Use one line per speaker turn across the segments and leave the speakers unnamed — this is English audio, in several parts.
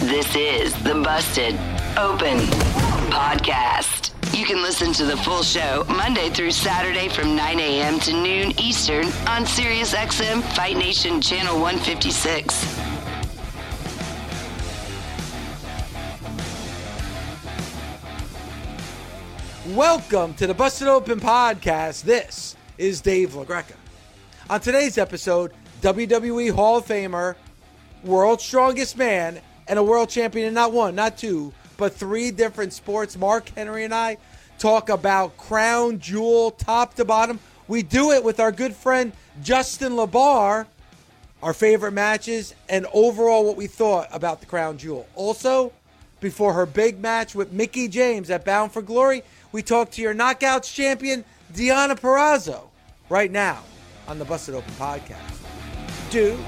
This is the Busted Open Podcast. You can listen to the full show Monday through Saturday from 9 a.m. to noon Eastern on SiriusXM Fight Nation Channel 156.
Welcome to the Busted Open Podcast. This is Dave LaGreca. On today's episode, WWE Hall of Famer, World's Strongest Man, and a world champion in not one, not two, but three different sports. Mark Henry and I talk about crown jewel, top to bottom. We do it with our good friend Justin LaBar, our favorite matches, and overall what we thought about the crown jewel. Also, before her big match with Mickie James at Bound for Glory, we talk to your Knockouts champion, Deonna Purrazzo, right now on the Busted Open podcast. Do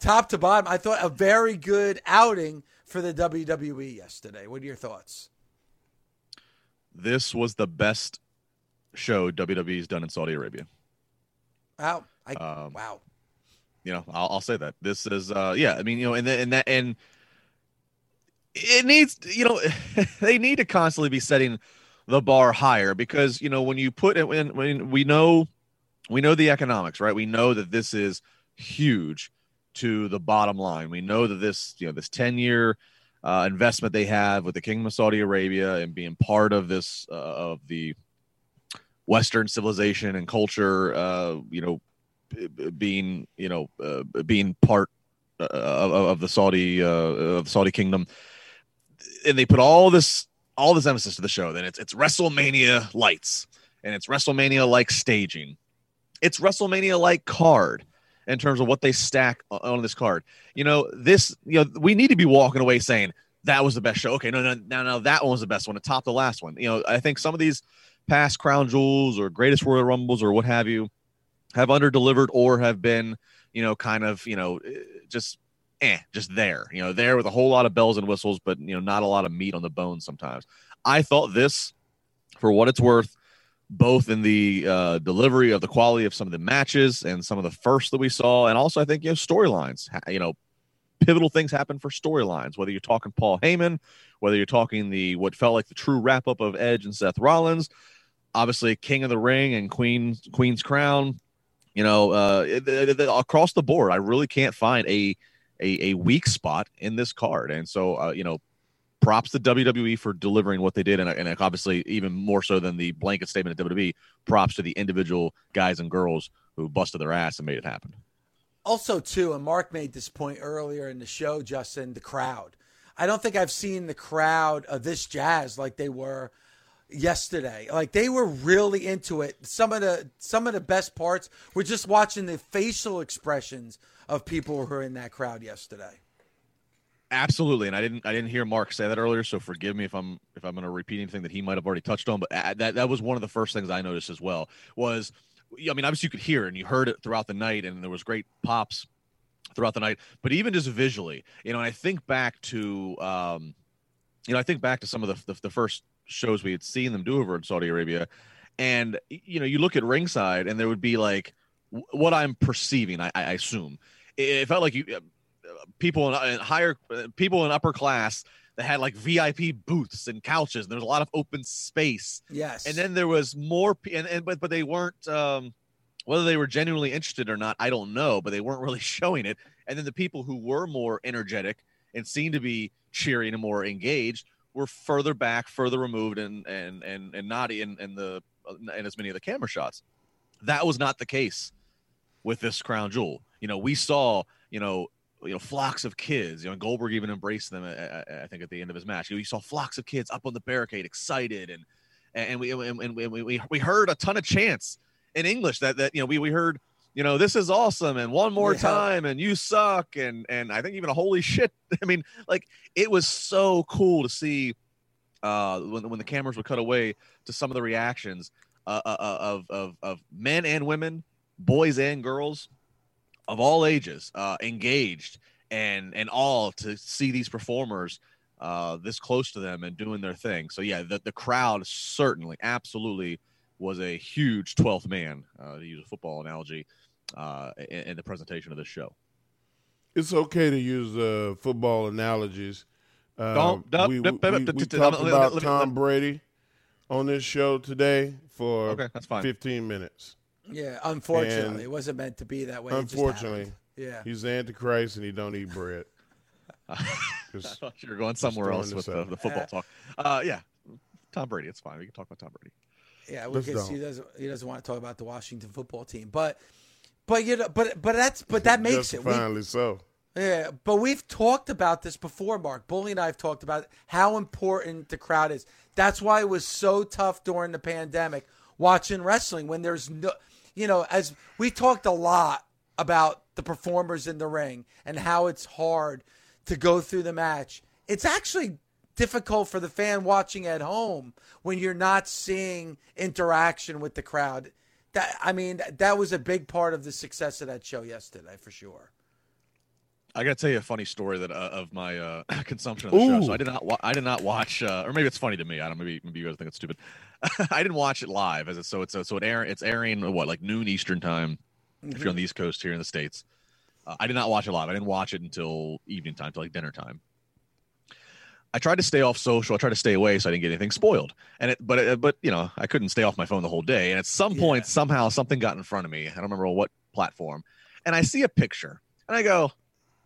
top to bottom, I thought a very good outing for the WWE yesterday. What are your thoughts?
This was the best show WWE's done in Saudi Arabia.
Wow. I, um, wow.
You know, I'll, I'll, say that this is, uh, yeah, I mean, you know, and, and that, and it needs, you know, they need to constantly be setting the bar higher because, you know, when you put it when, when we know, we know the economics, right? We know that this is huge to the bottom line. We know that this, you know, this 10 year uh, investment they have with the Kingdom of Saudi Arabia and being part of this, uh, of the Western civilization and culture, uh, you know, being, you know, uh, being part uh, of, of, the Saudi, uh, of the Saudi kingdom. And they put all this, all this emphasis to the show. Then it's, it's WrestleMania lights and it's WrestleMania like staging. It's WrestleMania like card in terms of what they stack on this card. You know, this, you know, we need to be walking away saying that was the best show. Okay, no, no, no, no, that one was the best one to top the last one. You know, I think some of these past crown jewels or greatest Royal Rumbles or what have you have under delivered or have been, you know, kind of, you know, just eh, just there, you know, there with a whole lot of bells and whistles, but you know, not a lot of meat on the bones sometimes. I thought this, for what it's worth, both in the uh, delivery of the quality of some of the matches and some of the first that we saw, and also I think you know storylines. You know, pivotal things happen for storylines. Whether you're talking Paul Heyman, whether you're talking the what felt like the true wrap up of Edge and Seth Rollins, obviously King of the Ring and Queen Queen's Crown. You know, uh, it, it, it, across the board, I really can't find a, a a weak spot in this card, and so uh, you know, props to WWE for delivering what they did, and, and obviously even more so than the blanket statement at WWE, props to the individual guys and girls who busted their ass and made it happen.
Also, too, and Mark made this point earlier in the show, Justin, the crowd. I don't think I've seen the crowd of this jazz like they were yesterday. Like they were really into it. Some of the some of the best parts were just watching the facial expressions of people who were in that crowd yesterday.
Absolutely, and I didn't I didn't hear Mark say that earlier, so forgive me if I'm if I'm going to repeat anything that he might have already touched on. But that that was one of the first things I noticed as well. Was I mean, obviously you could hear and you heard it throughout the night, and there was great pops throughout the night. But even just visually, you know, I think back to um, you know, I think back to some of the, the the first shows we had seen them do over in Saudi Arabia, and you know, you look at ringside, and there would be like what I'm perceiving. I, I assume it felt like you people in, in higher people in upper class that had like VIP booths and couches. And there was a lot of open space.
Yes.
And then there was more, and, and but but they weren't. um Whether they were genuinely interested or not, I don't know, but they weren't really showing it. And then the people who were more energetic and seemed to be cheering and more engaged were further back, further removed, and and and and not in in the in as many of the camera shots. That was not the case with this crown jewel. You know, we saw you know you know flocks of kids. You know, Goldberg even embraced them. I, I think at the end of his match, you, know, you saw flocks of kids up on the barricade, excited, and and we and we we, we heard a ton of chants in English that that you know we we heard you know this is awesome and one more yeah. time and you suck and and I think even a holy shit. I mean, like it was so cool to see uh when when the cameras would cut away to some of the reactions uh, uh, uh of of of men and women, boys and girls of all ages uh engaged and and all to see these performers uh, this close to them and doing their thing. So yeah, the, the crowd certainly, absolutely was a huge 12th man, uh, to use a football analogy, uh, in, in, the presentation of this show.
It's okay to use uh, football analogies. Uh, we, we, we talked about Tom Brady on this show today for okay, that's fine. 15 minutes.
Yeah, unfortunately, and it wasn't meant to be that way.
Unfortunately, yeah, he's the Antichrist and he don't eat bread.
I thought you were going somewhere else with the, the, football talk. Uh, yeah, Tom Brady. It's fine. We can talk about Tom Brady.
Yeah, because he doesn't he doesn't want to talk about the Washington football team, but but you know, but but that's but that makes it
finally we, so.
Yeah, but we've talked about this before, Mark. Bully and I have talked about how important the crowd is. That's why it was so tough during the pandemic watching wrestling when there's no, you know, as we talked a lot about the performers in the ring and how it's hard to go through the match. It's actually difficult for the fan watching at home when you're not seeing interaction with the crowd. That I mean, that was a big part of the success of that show yesterday, for sure.
I got to tell you a funny story that uh, of my uh, consumption of the Ooh. show. So I did not, wa- I did not watch, uh, or maybe it's funny to me. I don't. Maybe, maybe you guys think it's stupid. I didn't watch it live, as it so it's so it air, it's airing what like noon Eastern time, mm-hmm. if you're on the East Coast here in the states. Uh, I did not watch it live. I didn't watch it until evening time, till like dinner time. I tried to stay off social. I tried to stay away so I didn't get anything spoiled. And it, but it, but you know, I couldn't stay off my phone the whole day. And at some yeah. point, somehow something got in front of me. I don't remember what platform. And I see a picture, and I go,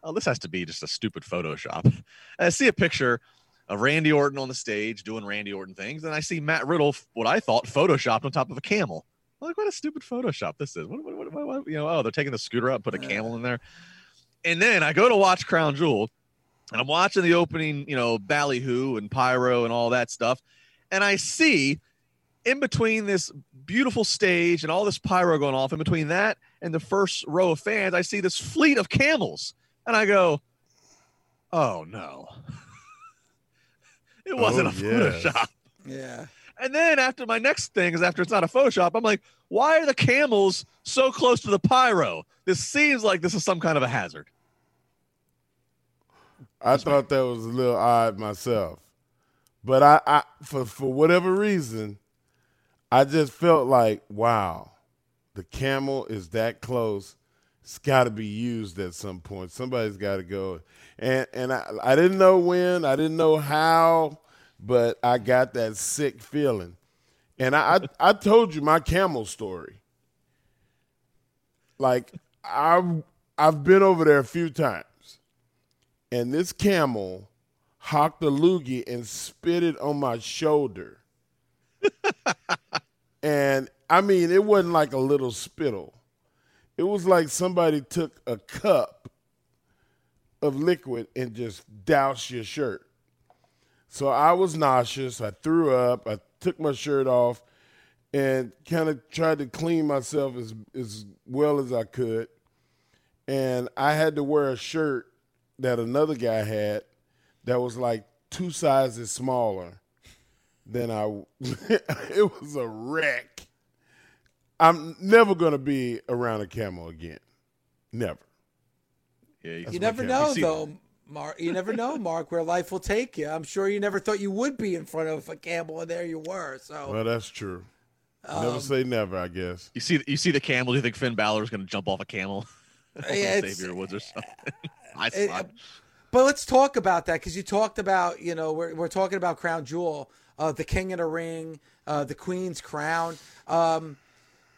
"Oh, this has to be just a stupid Photoshop." And I see a picture of Randy Orton on the stage doing Randy Orton things, and I see Matt Riddle, what I thought photoshopped on top of a camel. I'm like, what a stupid Photoshop this is. What, what, what, what, you know, oh, they're taking the scooter out, put a camel in there. And then I go to watch Crown Jewel, and I'm watching the opening, you know, ballyhoo and pyro and all that stuff. And I see in between this beautiful stage and all this pyro going off, in between that and the first row of fans, I see this fleet of camels. And I go, oh no. it wasn't oh, a Photoshop.
Yeah.
And then after my next thing is after it's not a Photoshop, I'm like, why are the camels so close to the pyro? This seems like this is some kind of a hazard.
I That's thought that was a little odd myself. But I, I for for whatever reason, I just felt like, wow, the camel is that close. It's got to be used at some point. Somebody's got to go. And and I, I didn't know when, I didn't know how, but I got that sick feeling. And I, I, I told you my camel story. Like I've I've been over there a few times and this camel hocked a loogie and spit it on my shoulder. and I mean, it wasn't like a little spittle. It was like somebody took a cup of liquid and just doused your shirt. So I was nauseous. I threw up. I took my shirt off and kind of tried to clean myself as as well as I could. And I had to wear a shirt that another guy had that was like two sizes smaller than I. it was a wreck. I'm never gonna be around a camel again. Never.
Yeah, you never know you though, Mark. You never know, Mark, where life will take you. I'm sure you never thought you would be in front of a camel, and there you were. So.
Well, that's true. Um, never say never, I guess.
You see, you see the camel. Do you think Finn Balor is going to jump off a camel? yeah, Xavier Woods or something.
I it, but let's talk about that because you talked about you know we're we're talking about Crown Jewel, uh, the King in a Ring, uh, the Queen's crown. Um,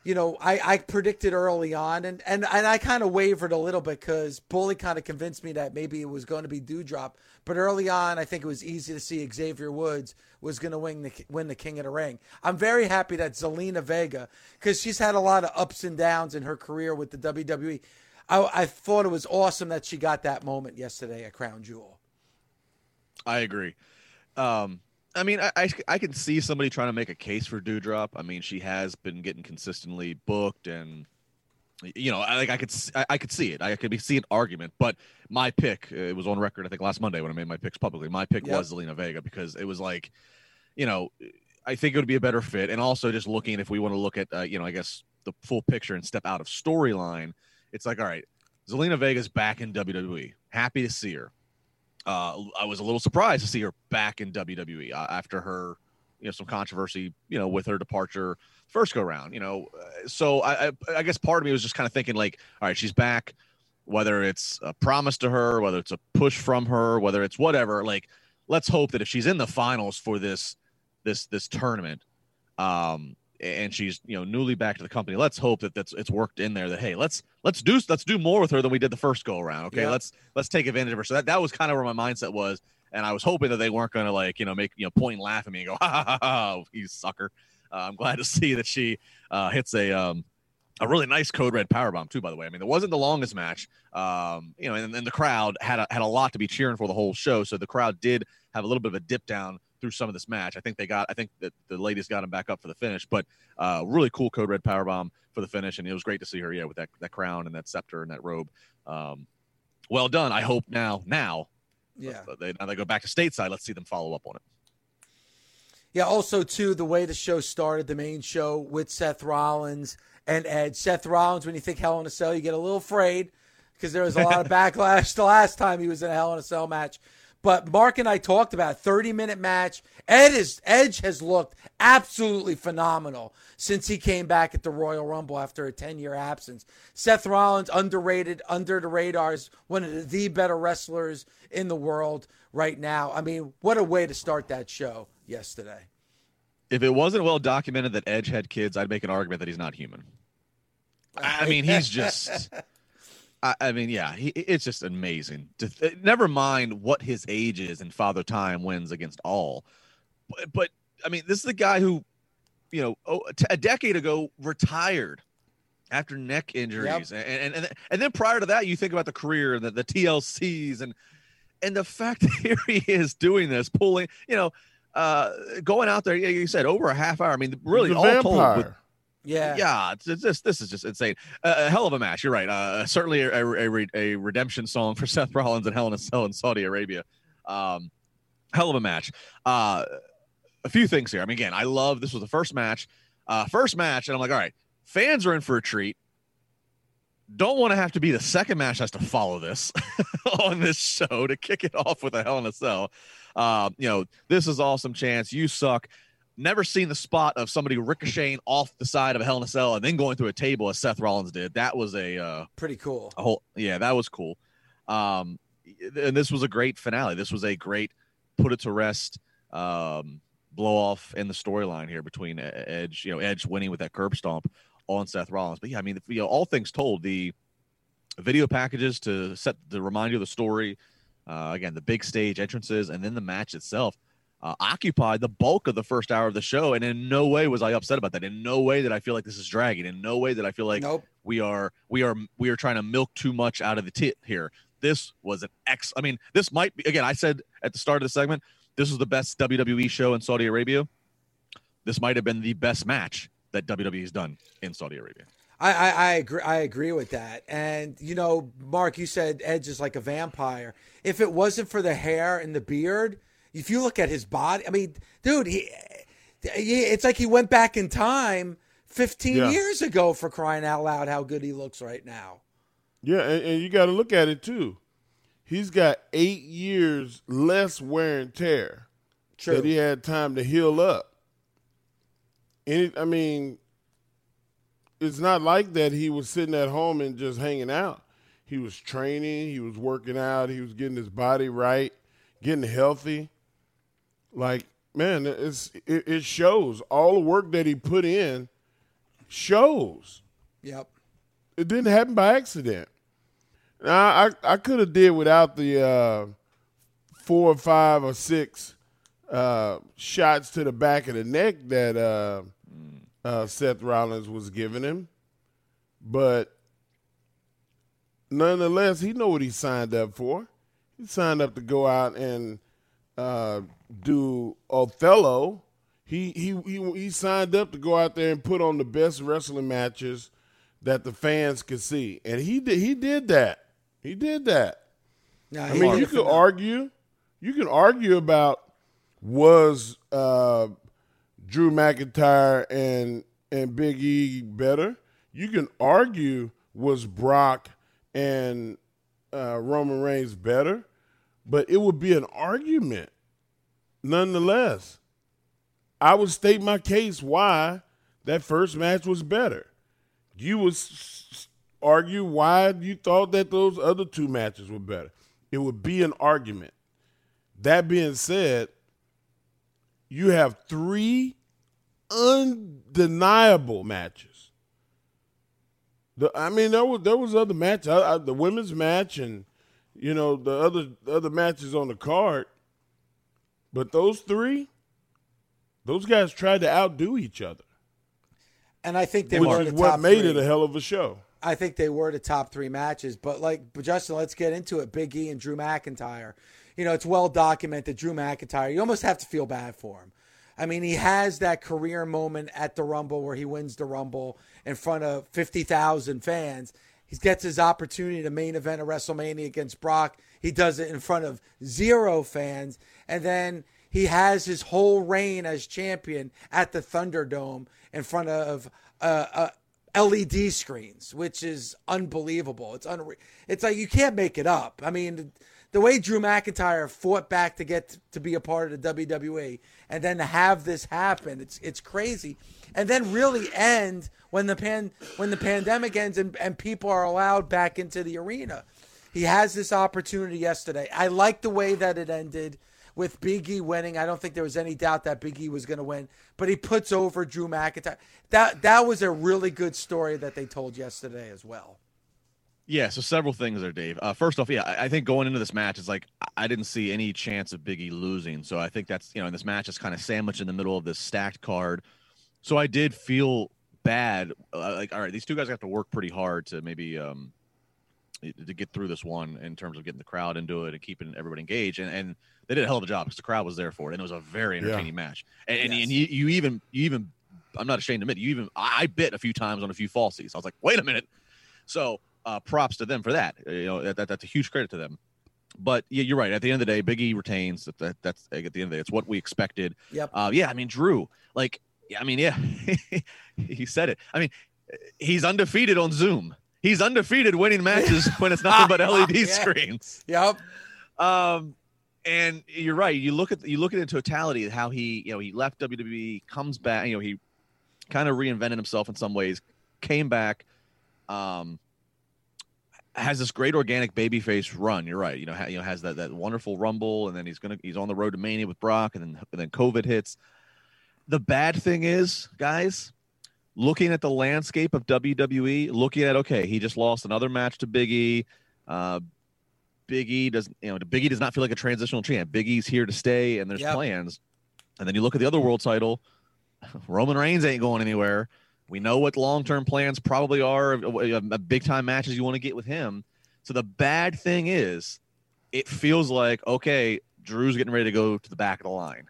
you know, I, I predicted early on, and, and, and I kind of wavered a little bit because Bully kind of convinced me that maybe it was going to be Doudrop. But early on, I think it was easy to see Xavier Woods was going to win the win the King of the Ring. I'm very happy that Zelina Vega, because she's had a lot of ups and downs in her career with the WWE. I, I thought it was awesome that she got that moment yesterday at Crown Jewel.
I agree. Um, I mean, I, I, I can see somebody trying to make a case for Doudrop. I mean, she has been getting consistently booked, and you know, I, like I could I, I could see it. I could be see an argument, but my pick it was on record. I think last Monday when I made my picks publicly. My pick yep. was Zelina Vega because it was like, you know, I think it would be a better fit, and also just looking if we want to look at uh, you know, I guess the full picture and step out of storyline. It's like, all right, Zelina Vega's back in WWE. Happy to see her uh, I was a little surprised to see her back in WWE uh, after her, you know, some controversy, you know, with her departure first go round. You know, uh, so I, I, I guess part of me was just kind of thinking like, all right, she's back. Whether it's a promise to her, whether it's a push from her, whether it's whatever, like, let's hope that if she's in the finals for this this this tournament, um, and she's you know newly back to the company. Let's hope that that's it's worked in there. That hey, let's let's do let's do more with her than we did the first go around. Okay, yeah. let's let's take advantage of her. So that that was kind of where my mindset was, and I was hoping that they weren't going to like you know make you know point and laugh at me and go ha ha ha, ha you sucker. Uh, I'm glad to see that she uh, hits a um, a really nice code red power bomb too. By the way, I mean it wasn't the longest match, um, you know, and, and the crowd had a, had a lot to be cheering for the whole show, so the crowd did have a little bit of a dip down through some of this match. I think they got, I think that the ladies got him back up for the finish, but uh, really cool code red power bomb for the finish, and it was great to see her, yeah, with that that crown and that scepter and that robe. Um, well done. I hope now, now,
yeah,
uh, they now they go back to stateside. Let's see them follow up on it.
Yeah. Also, too, the way the show started, the main show with Seth Rollins and Edge. Seth Rollins, when you think Hell in a Cell, you get a little afraid because there was a lot of backlash the last time he was in a Hell in a Cell match. But Mark and I talked about 30 minute match. Ed is Edge has looked absolutely phenomenal since he came back at the Royal Rumble after a 10 year absence. Seth Rollins underrated, under the radars, one of the better wrestlers in the world right now. I mean, what a way to start that show yesterday.
If it wasn't well documented that Edge had kids, I'd make an argument that he's not human. I mean, he's just I, I mean, yeah, he, it's just amazing. To, uh, never mind what his age is, and Father Time wins against all. But, but I mean, this is the guy who, you know, oh, a decade ago retired after neck injuries, yep. and, and and and then prior to that, you think about the career, the the TLCs, and and the fact that here he is doing this, pulling, you know, uh, going out there. You said over a half hour. I mean, really, all vampire. told. With,
yeah,
yeah. It's, it's just this is just insane. Uh, a hell of a match. You're right. Uh, certainly a, a, a, redemption song for Seth Rollins and Hell in a Cell in Saudi Arabia. Um, hell of a match. Uh, a few things here. I mean, again, I love this was the first match. Uh, first match, and I'm like, all right, fans are in for a treat. Don't want to have to be the second match has to follow this on this show to kick it off with a Hell in a Cell. Uh, you know, this is awesome chance. You suck never seen the spot of somebody ricocheting off the side of a Hell in a Cell and then going through a table as Seth Rollins did. That was a uh,
pretty cool.
A whole yeah, that was cool. Um, and this was a great finale. This was a great put it to rest um, blow off in the storyline here between Edge. You know, Edge winning with that curb stomp on Seth Rollins. But yeah, I mean, you know, all things told, the video packages to set to remind you of the story. Uh, again, the big stage entrances, and then the match itself uh, occupied the bulk of the first hour of the show, and in no way was I upset about that. In no way did I feel like this is dragging. In no way did I feel like
nope.
we are we are we are trying to milk too much out of the tit here. This was an X. I mean, this might be again. I said at the start of the segment, this was the best WWE show in Saudi Arabia. This might have been the best match that WWE has done in Saudi Arabia.
I, I, I, agree. I agree with that. And you know, Mark, you said Edge is like a vampire. If it wasn't for the hair and the beard, if you look at his body, I mean, dude, he, he it's like he went back in time 15 yeah. years ago for crying out loud how good he looks right now.
Yeah, and, and you got to look at it too. He's got eight years less wear and tear True. that he had time to heal up. And I mean, it's not like that he was sitting at home and just hanging out. He was training, he was working out, he was getting his body right, getting healthy. Like, man, it's it, it shows all the work that he put in shows.
Yep.
It didn't happen by accident. Now I I could have did without the uh, four or five or six uh, shots to the back of the neck that uh, uh, Seth Rollins was giving him, but nonetheless, he know what he signed up for. He signed up to go out and uh, do Othello. He, he he he signed up to go out there and put on the best wrestling matches that the fans could see, and he did. He did that. He did that.
Yeah,
I mean, you could
them.
argue, you can argue about was uh, Drew McIntyre and and Big E better. You can argue was Brock and uh, Roman Reigns better, but it would be an argument, nonetheless. I would state my case why that first match was better. You would argue why you thought that those other two matches were better. It would be an argument. That being said, you have three undeniable matches. The, I mean, there was there was other matches, I, uh, I, uh, the women's match, and you know the other the other matches on the card. But those three, those guys tried to outdo each other,
and I think they
which
were
is
the
what
top
made
three.
it a hell of a show.
I think they were the top three matches. But like but Justin, let's get into it. Big E and Drew McIntyre. You know, it's well documented. Drew McIntyre. You almost have to feel bad for him. I mean, he has that career moment at the Rumble where he wins the Rumble in front of fifty thousand fans. He gets his opportunity to main event a WrestleMania against Brock. He does it in front of zero fans, and then he has his whole reign as champion at the Thunderdome in front of uh, uh, LED screens, which is unbelievable. It's unre- It's like you can't make it up. I mean, the way Drew McIntyre fought back to get to be a part of the WWE, and then have this happen, it's it's crazy. And then really end when the pan when the pandemic ends and, and people are allowed back into the arena. He has this opportunity yesterday. I like the way that it ended with Big E winning. I don't think there was any doubt that Big E was going to win, but he puts over Drew McIntyre. That that was a really good story that they told yesterday as well.
Yeah, so several things there, Dave. Uh, first off, yeah, I, I think going into this match, it's like I- I didn't see any chance of Biggie losing. So I think that's you know, and this match is kind of sandwiched in the middle of this stacked card. So I did feel bad. Uh, like, all right, these two guys have to work pretty hard to maybe um to get through this one in terms of getting the crowd into it and keeping everybody engaged. And, and they did a hell of a job because the crowd was there for it, and it was a very entertaining match. And, and,
Yes.
and you, you even you even I'm not ashamed to admit you even I, I bit a few times on a few falsies. I was like, wait a minute. So uh, props to them for that. You know that, that that's a huge credit to them. But yeah, you're right. At the end of the day, Biggie retains. That, that that's at the end of the day, it's what we expected.
Yep.
Uh, yeah, I mean Drew, like, yeah, I mean, yeah, he said it. I mean, he's undefeated on Zoom. He's undefeated winning matches when it's nothing but LED
Yeah.
screens.
Yep.
Um, and you're right. You look at you look at it in totality how he you know he left WWE, comes back. You know he kind of reinvented himself in some ways, came back, um, has this great organic babyface run. You're right. You know ha, you know has that that wonderful Rumble, and then he's gonna he's on the road to Mania with Brock, and then and then COVID hits. The bad thing is, guys, looking at the landscape of WWE, looking at okay, he just lost another match to Big E. Uh, Big E doesn't, you know, Big E does not feel like a transitional champ. Big E's here to stay, and there's
Yep.
plans. And then you look at the other world title. Roman Reigns ain't going anywhere. We know what long term plans probably are, uh, big time matches you want to get with him. So the bad thing is, it feels like okay, Drew's getting ready to go to the back of the line.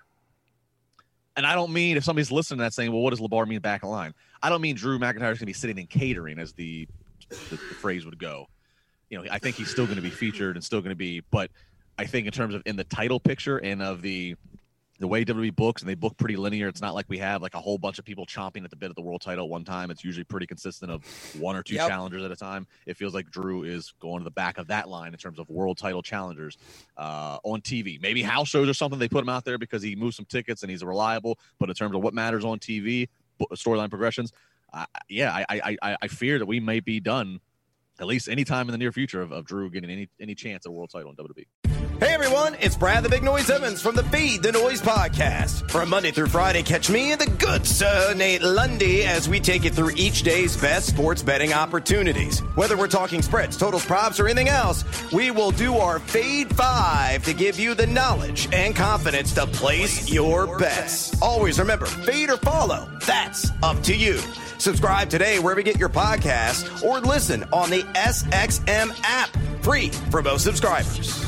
And I don't mean if somebody's listening to that saying, well, what does LaBar mean back of the line? I don't mean Drew McIntyre's going to be sitting in catering, as the, the, the phrase would go. You know, I think he's still going to be featured and still going to be, but I think in terms of in the title picture and of the the way WWE books and they book pretty linear. It's not like we have like a whole bunch of people chomping at the bit of the world title at one time. It's usually pretty consistent of one or two
Yep.
challengers at a time. It feels like Drew is going to the back of that line in terms of world title challengers uh, on TV. Maybe house shows or something. They put him out there because he moves some tickets and he's reliable. But in terms of what matters on TV, storyline progressions, uh, yeah, I, I I I fear that we may be done at least any time in the near future of, of Drew getting any any chance at a world title in WWE.
Hey everyone, it's Brad the Big Noise Evans from the Fade the Noise podcast. From Monday through Friday, catch me and the good sir Nate Lundy as we take you through each day's best sports betting opportunities. Whether we're talking spreads, totals, props, or anything else, we will do our Fade 5 to give you the knowledge and confidence to place your bets. Always remember, fade or follow, that's up to you. Subscribe today wherever you get your podcasts or listen on the SXM app, free for most subscribers.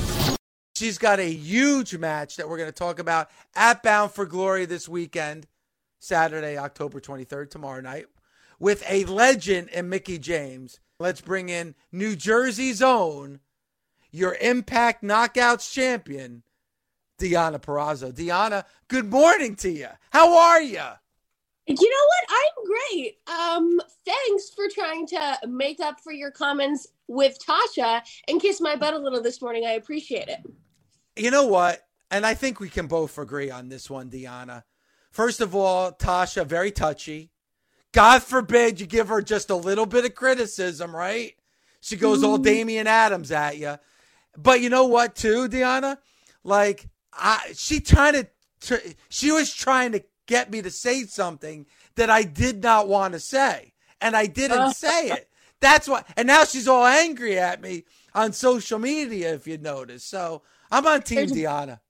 She's got a huge match that we're going to talk about at Bound for Glory this weekend, Saturday, October 23rd, tomorrow night, with a legend in Mickie James. Let's bring in New Jersey's own, your Impact Knockouts champion, Deonna Purrazzo. Deonna, good morning to you. How are you?
You know what? I'm great. Um, thanks for trying to make up for your comments with Tasha and kiss my butt a little this morning. I appreciate it
you know what? And I think we can both agree on this one, Deonna. First of all, Tasha, very touchy. God forbid you give her just a little bit of criticism, right? She goes all mm-hmm. Damian Adams at you. But you know what, too, Deonna? Like, I, she trying to, she was trying to get me to say something that I did not want to say, and I didn't say it. That's why. And now she's all angry at me on social media, if you notice. So I'm on Team There's Deonna.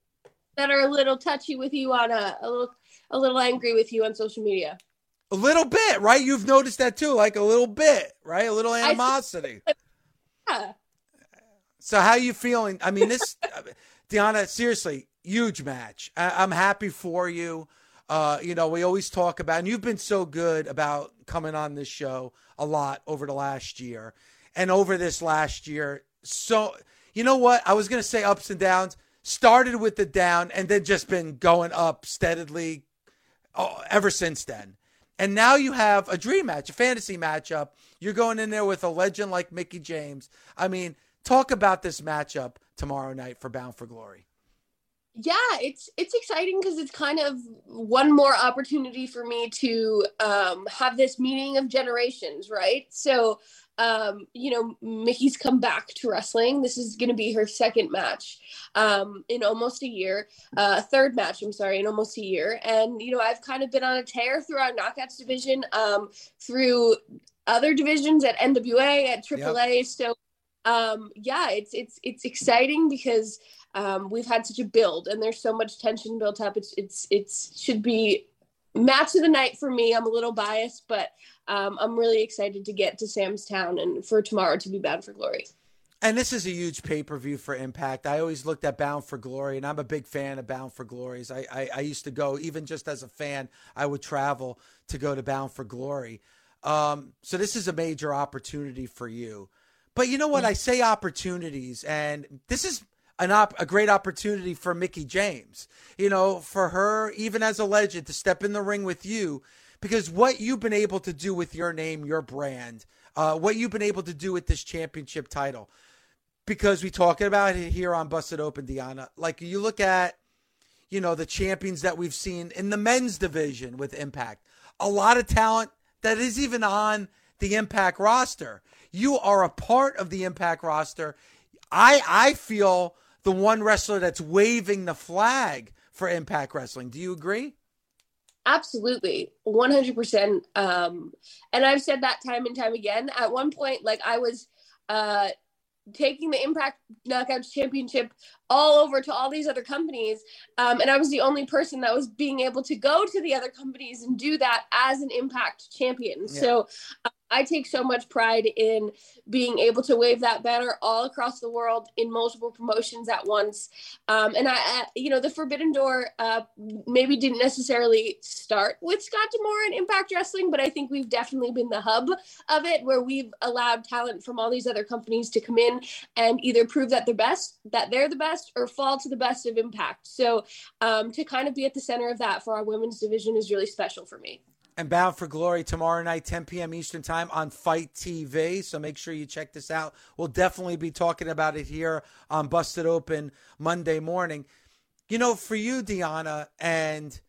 That are a little touchy with you on a, a little a little angry with you on social media.
A little bit, right? You've noticed that too, like a little bit, right? A little animosity. yeah. So how you feeling? I mean, this Deonna, seriously, huge match. I, am happy for you. Uh, you know, we always talk about, and you've been so good about coming on this show a lot over the last year, and over this last year. So you know what? I was going to say ups and downs. Started with the down and then just been going up steadily oh, ever since then. And now you have a dream match, a fantasy matchup. You're going in there with a legend like Mickie James. I mean, talk about this matchup tomorrow night for Bound for Glory.
Yeah, it's it's exciting because it's kind of one more opportunity for me to um, have this meeting of generations, right? So um, you know, Mickie's come back to wrestling. This is going to be her second match um, in almost a year, uh, third match, I'm sorry, in almost a year. And, you know, I've kind of been on a tear through our knockouts division, um, through other divisions at NWA, at AAA. Yep. So, um, yeah, it's, it's, it's exciting because um, we've had such a build and there's so much tension built up. It's, it's, it's should be match of the night for me. I'm a little biased, but um, I'm really excited to get to Sam's Town and for tomorrow to be Bound for Glory.
And this is a huge pay per view for Impact. I always looked at Bound for Glory, and I'm a big fan of Bound for Glories. I, I, I used to go, even just as a fan, I would travel to go to Bound for Glory. Um, so this is a major opportunity for you. But you know what? I say opportunities, and this is an op- a great opportunity for Mickie James. You know, for her, even as a legend, to step in the ring with you, because what you've been able to do with your name, your brand, uh, what you've been able to do with this championship title, because we talking about it here on Busted Open, Deonna. Like you look at, you know, the champions that we've seen in the men's division with Impact, a lot of talent that is even on the Impact roster. You are a part of the Impact roster. I I feel the one wrestler that's waving the flag for Impact Wrestling. Do you agree?
Absolutely, 100%. Um, and I've said that time and time again. At one point, like I was uh, taking the Impact Knockouts Championship all over to all these other companies. Um, and I was the only person that was being able to go to the other companies and do that as an Impact champion. Yeah. So I take so much pride in being able to wave that banner all across the world in multiple promotions at once. Um, and I, I, you know, the Forbidden Door uh, maybe didn't necessarily start with Scott D'Amore and Impact Wrestling, but I think we've definitely been the hub of it, where we've allowed talent from all these other companies to come in and either prove that they're best, that they're the best, or fall to the best of Impact. So um, to kind of be at the center of that for our women's division is really special for me
and Bound for Glory tomorrow night, 10 p.m. Eastern Time on FITE TV. So make sure you check this out. We'll definitely be talking about it here on Busted Open Monday morning. You know, for you, Deonna, and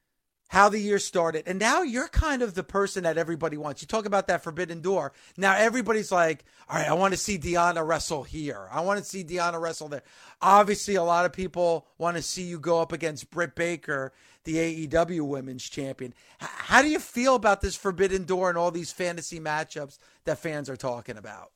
how the year started. And now you're kind of the person that everybody wants. You talk about that forbidden door. Now everybody's like, all right, I want to see Deonna wrestle here. I want to see Deonna wrestle there. Obviously, a lot of people want to see you go up against Britt Baker, the AEW women's champion. H- how do you feel about this forbidden door and all these fantasy matchups that fans are talking about?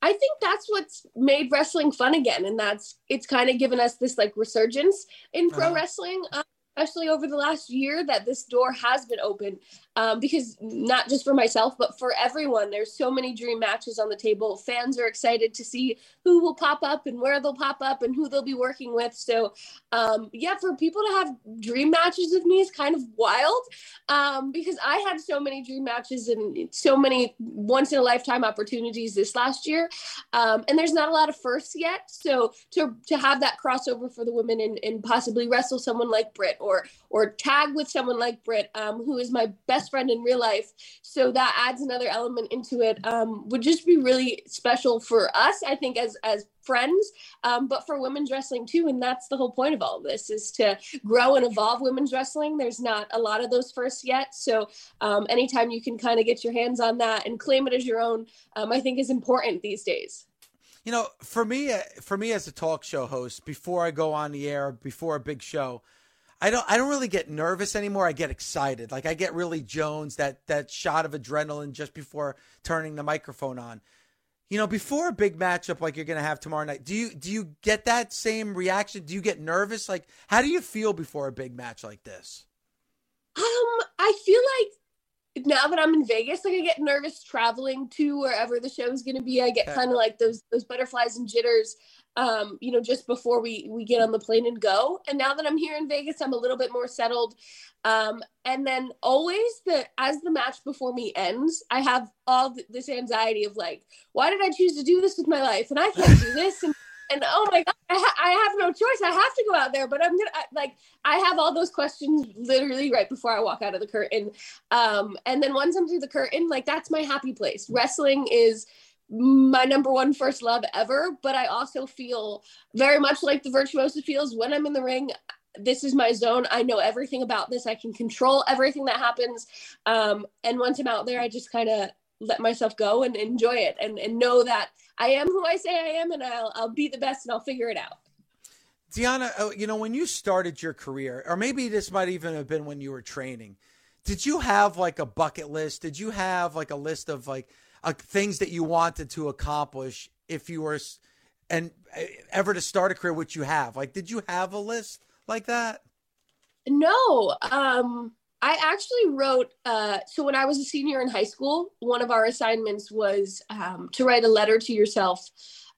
I think that's what's made wrestling fun again, and that's it's kind of given us this like resurgence in pro
Uh-huh.
wrestling. Um, especially over the last year that this door has been open um, because not just for myself but for everyone. There's so many dream matches on the table. Fans are excited to see who will pop up and where they'll pop up and who they'll be working with. So um, yeah for people to have dream matches with me is kind of wild um, because i had so many dream matches and so many once in a lifetime opportunities this last year um, and there's not a lot of firsts yet. So to to have that crossover for the women and, and possibly wrestle someone like Britt or tag with someone like Britt, um, who is my best friend in real life. So that adds another element into it. Um, would just be really special for us, I think, as as friends, um, but for women's wrestling too. And that's the whole point of all of this is to grow and evolve women's wrestling. There's not a lot of those firsts yet. So um, anytime you can kind of get your hands on that and claim it as your own, um, I think is important these days.
You know, for me, uh, for me as a talk show host, before I go on the air, before a big show, I don't, I don't really get nervous anymore. I get excited. Like I get really Jones, that that shot of adrenaline just before turning the microphone on. You know, before a big matchup like you're going to have tomorrow night, do you do you get that same reaction? Do you get nervous? Like, how do you feel before a big match like this?
Um, I feel like now that I'm in Vegas, like I get nervous traveling to wherever the show is going to be. I get kind of like those those butterflies and jitters, um, you know, just before we we get on the plane and go. And now that I'm here in Vegas, I'm a little bit more settled. Um, and then always the as the match before me ends, I have all th- this anxiety of like, why did I choose to do this with my life? And I can't do this. And and oh my god, I, ha- I have no choice. I have to go out there, but I'm gonna I, like I have all those questions literally right before I walk out of the curtain. Um, and then once I'm through the curtain, like that's my happy place. Wrestling is my number one first love ever, but I also feel very much like the virtuoso feels when I'm in the ring. This is my zone. I know everything about this. I can control everything that happens. Um, and once I'm out there, I just kind of let myself go and enjoy it and, and know that I am who I say I am and I'll, I'll be the best and I'll figure it out.
Deonna, uh, you know, when you started your career, or maybe this might even have been when you were training, did you have like a bucket list? Did you have like a list of like uh, things that you wanted to accomplish if you were, and uh, ever to start a career, which you have? Like, did you have a list like that?
No, um, I actually wrote. Uh, so when I was a senior in high school, one of our assignments was um, to write a letter to yourself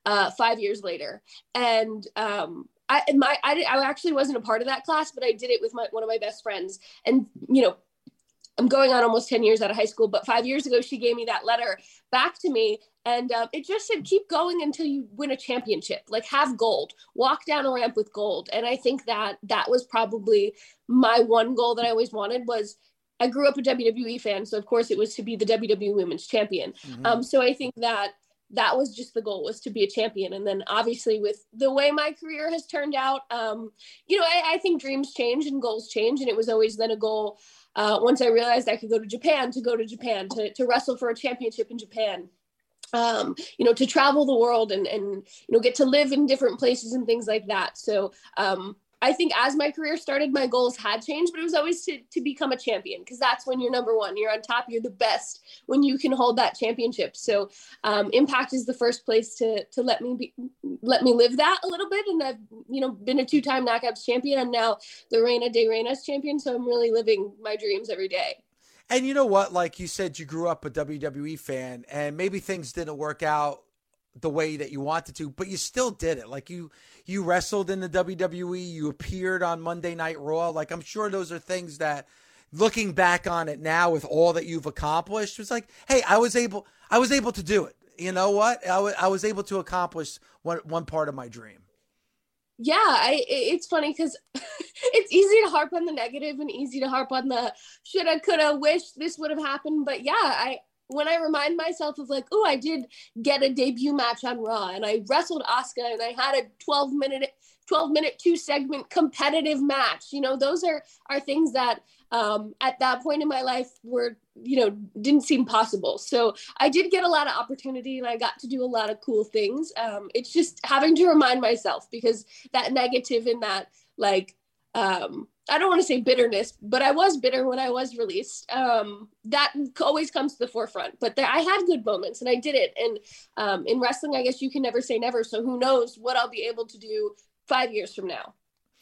uh, five years later, and um, I my I, I actually wasn't a part of that class, but I did it with my one of my best friends, and you know. I'm going on almost 10 years out of high school, but five years ago, she gave me that letter back to me. And um, it just said, keep going until you win a championship, like have gold, walk down a ramp with gold. And I think that that was probably my one goal that I always wanted was I grew up a WWE fan. So of course it was to be the WWE women's champion. Um, so I think that that was just the goal was to be a champion. And then obviously with the way my career has turned out, um, you know, I, I think dreams change and goals change. And it was always then a goal uh, once I realized I could go to Japan to go to Japan to, to wrestle for a championship in Japan. Um, you know, to travel the world and and you know get to live in different places and things like that. So um, I think as my career started, my goals had changed, but it was always to to become a champion because that's when you're number one, you're on top, you're the best when you can hold that championship. So um, Impact is the first place to to let me be let me live that a little bit, and I've you know been a two time knockouts champion. I'm now the Reina de Reinas champion, so I'm really living my dreams every day.
And you know what? Like you said, you grew up a WWE fan, and maybe things didn't work out the way that you wanted to, but you still did it. Like you, you wrestled in the WWE, you appeared on Monday Night Raw. Like I'm sure those are things that, looking back on it now with all that you've accomplished, was like, hey, I was able, I was able to do it. You know what? I I was able to accomplish one one part of my dream.
yeah I, it's funny because it's easy to harp on the negative and easy to harp on the shoulda coulda wish this would have happened but yeah i when I remind myself of like, oh, I did get a debut match on Raw and I wrestled Asuka and I had a 12 minute 12 minute two segment competitive match. You know, those are are things that um, at that point in my life were you know didn't seem possible. So I did get a lot of opportunity and I got to do a lot of cool things. Um, it's just having to remind myself because that negative in that like um, I don't want to say bitterness, but I was bitter when I was released. Um, that always comes to the forefront. But there, I had good moments, and I did it. And um, in wrestling, I guess you can never say never. So who knows what I'll be able to do five years from now.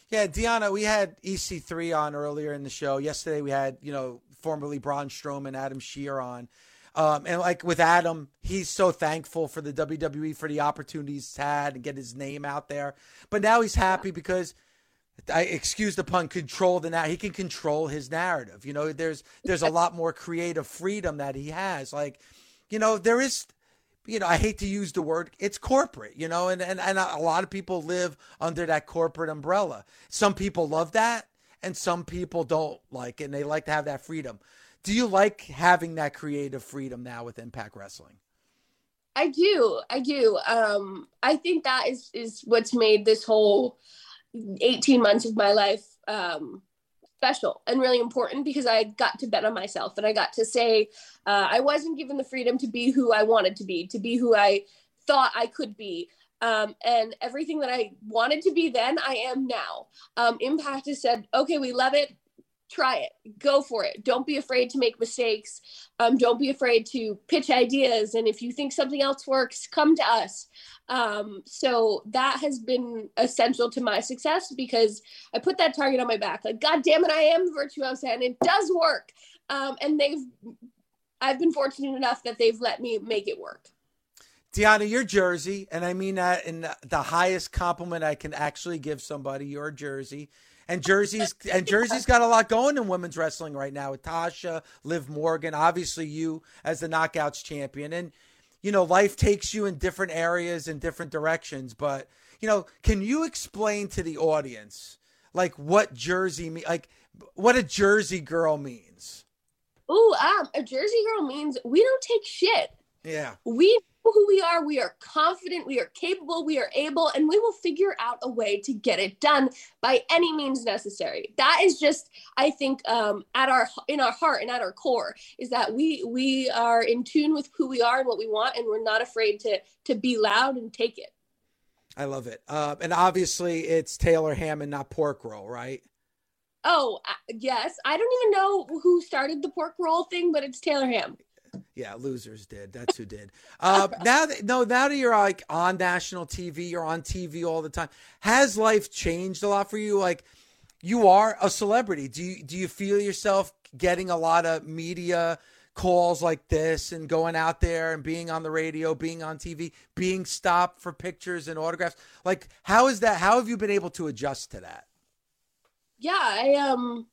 Yeah, Deonna, we had EC3 on earlier in the show. Yesterday, we had you know formerly Braun Strowman, Adam Scherr on. Um, and like with Adam, he's so thankful for the WWE for the opportunities he's had and get his name out there. But now he's happy because I excuse the pun, control the now. He can control his narrative. You know, there's there's a lot more creative freedom that he has. Like, you know, there is you know, I hate to use the word, it's corporate, you know, and, and, and a lot of people live under that corporate umbrella. Some people love that and some people don't like it and they like to have that freedom. Do you like having that creative freedom now with Impact Wrestling?
I do. I do. Um, I think that is, is what's made this whole 18 months of my life um, special and really important because I got to bet on myself and I got to say uh, I wasn't given the freedom to be who I wanted to be, to be who I thought I could be. Um, and everything that I wanted to be then, I am now. Um, Impact has said, okay, we love it try it. Go for it. Don't be afraid to make mistakes. Um, don't be afraid to pitch ideas. And if you think something else works come to us. Um, so that has been essential to my success because i put that target on my back. Like god damn it i am the virtuosa and it does work. Um, and they've i've been fortunate enough that they've let me make it work.
Deonna, you're Jersey, and I mean that in the highest compliment I can actually give somebody, you're Jersey and Jersey's and Jersey's got a lot going in women's wrestling right now with Tasha, Liv Morgan, obviously you as the knockouts champion. And, you know, life takes you in different areas and different directions. But, you know, can you explain to the audience like what Jersey mean like what a Jersey girl means?
Ooh, um, a Jersey girl means we don't take shit.
Yeah.
We who we are. We are confident. We are capable. We are able, and we will figure out a way to get it done by any means necessary. That is just, I think, um, at our in our heart and at our core is that we we are in tune with who we are and what we want, and we're not afraid to to be loud and take it.
I love it. Uh, and obviously, it's Taylor Ham and not pork roll, right?
Oh, uh, yes. I don't even know who started the pork roll thing, but it's Taylor Ham.
Yeah, losers did. That's who did. Uh, now that no, now that you're like on national TV, you're on TV all the time. Has life changed a lot for you? Like, you are a celebrity. Do you do you feel yourself getting a lot of media calls like this and going out there and being on the radio, being on TV, being stopped for pictures and autographs? Like, how is that? How have you been able to adjust to that?
Yeah, I um,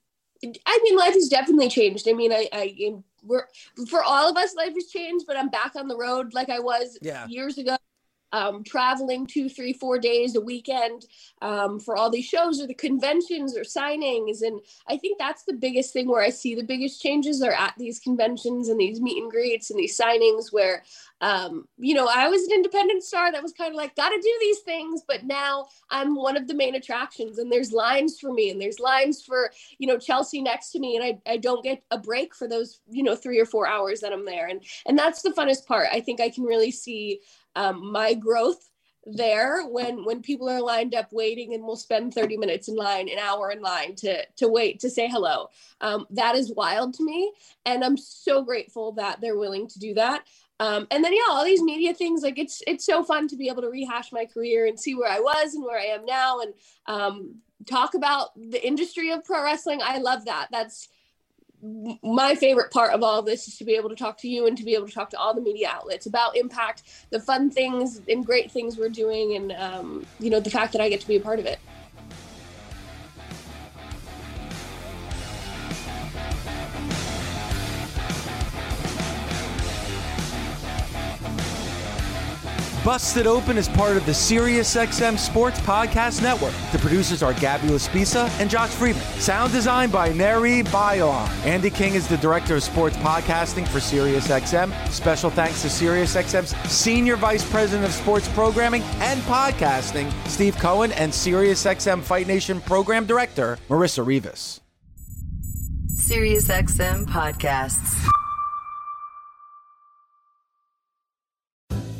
I mean, life has definitely changed. I mean, I I we're for all of us life has changed but i'm back on the road like i was
yeah.
years ago um, traveling two, three, four days a weekend um, for all these shows or the conventions or signings. And I think that's the biggest thing where I see the biggest changes are at these conventions and these meet and greets and these signings where, um, you know, I was an independent star that was kind of like, got to do these things. But now I'm one of the main attractions and there's lines for me and there's lines for, you know, Chelsea next to me. And I, I don't get a break for those, you know, three or four hours that I'm there. And, and that's the funnest part. I think I can really see um, my growth there when when people are lined up waiting and we'll spend 30 minutes in line an hour in line to to wait to say hello. Um, that is wild to me and i'm so grateful that they're willing to do that. Um, and then yeah all these media things like it's it's so fun to be able to rehash my career and see where i was and where i am now and um, talk about the industry of pro wrestling. I love that. That's my favorite part of all this is to be able to talk to you and to be able to talk to all the media outlets about impact the fun things and great things we're doing and um, you know the fact that i get to be a part of it
Busted Open is part of the SiriusXM Sports Podcast Network. The producers are Gabby Laspisa and Josh Friedman. Sound design by Neri Bayon. Andy King is the director of sports podcasting for SiriusXM. Special thanks to SiriusXM's senior vice president of sports programming and podcasting, Steve Cohen, and SiriusXM Fight Nation program director, Marissa Rivas.
SiriusXM podcasts.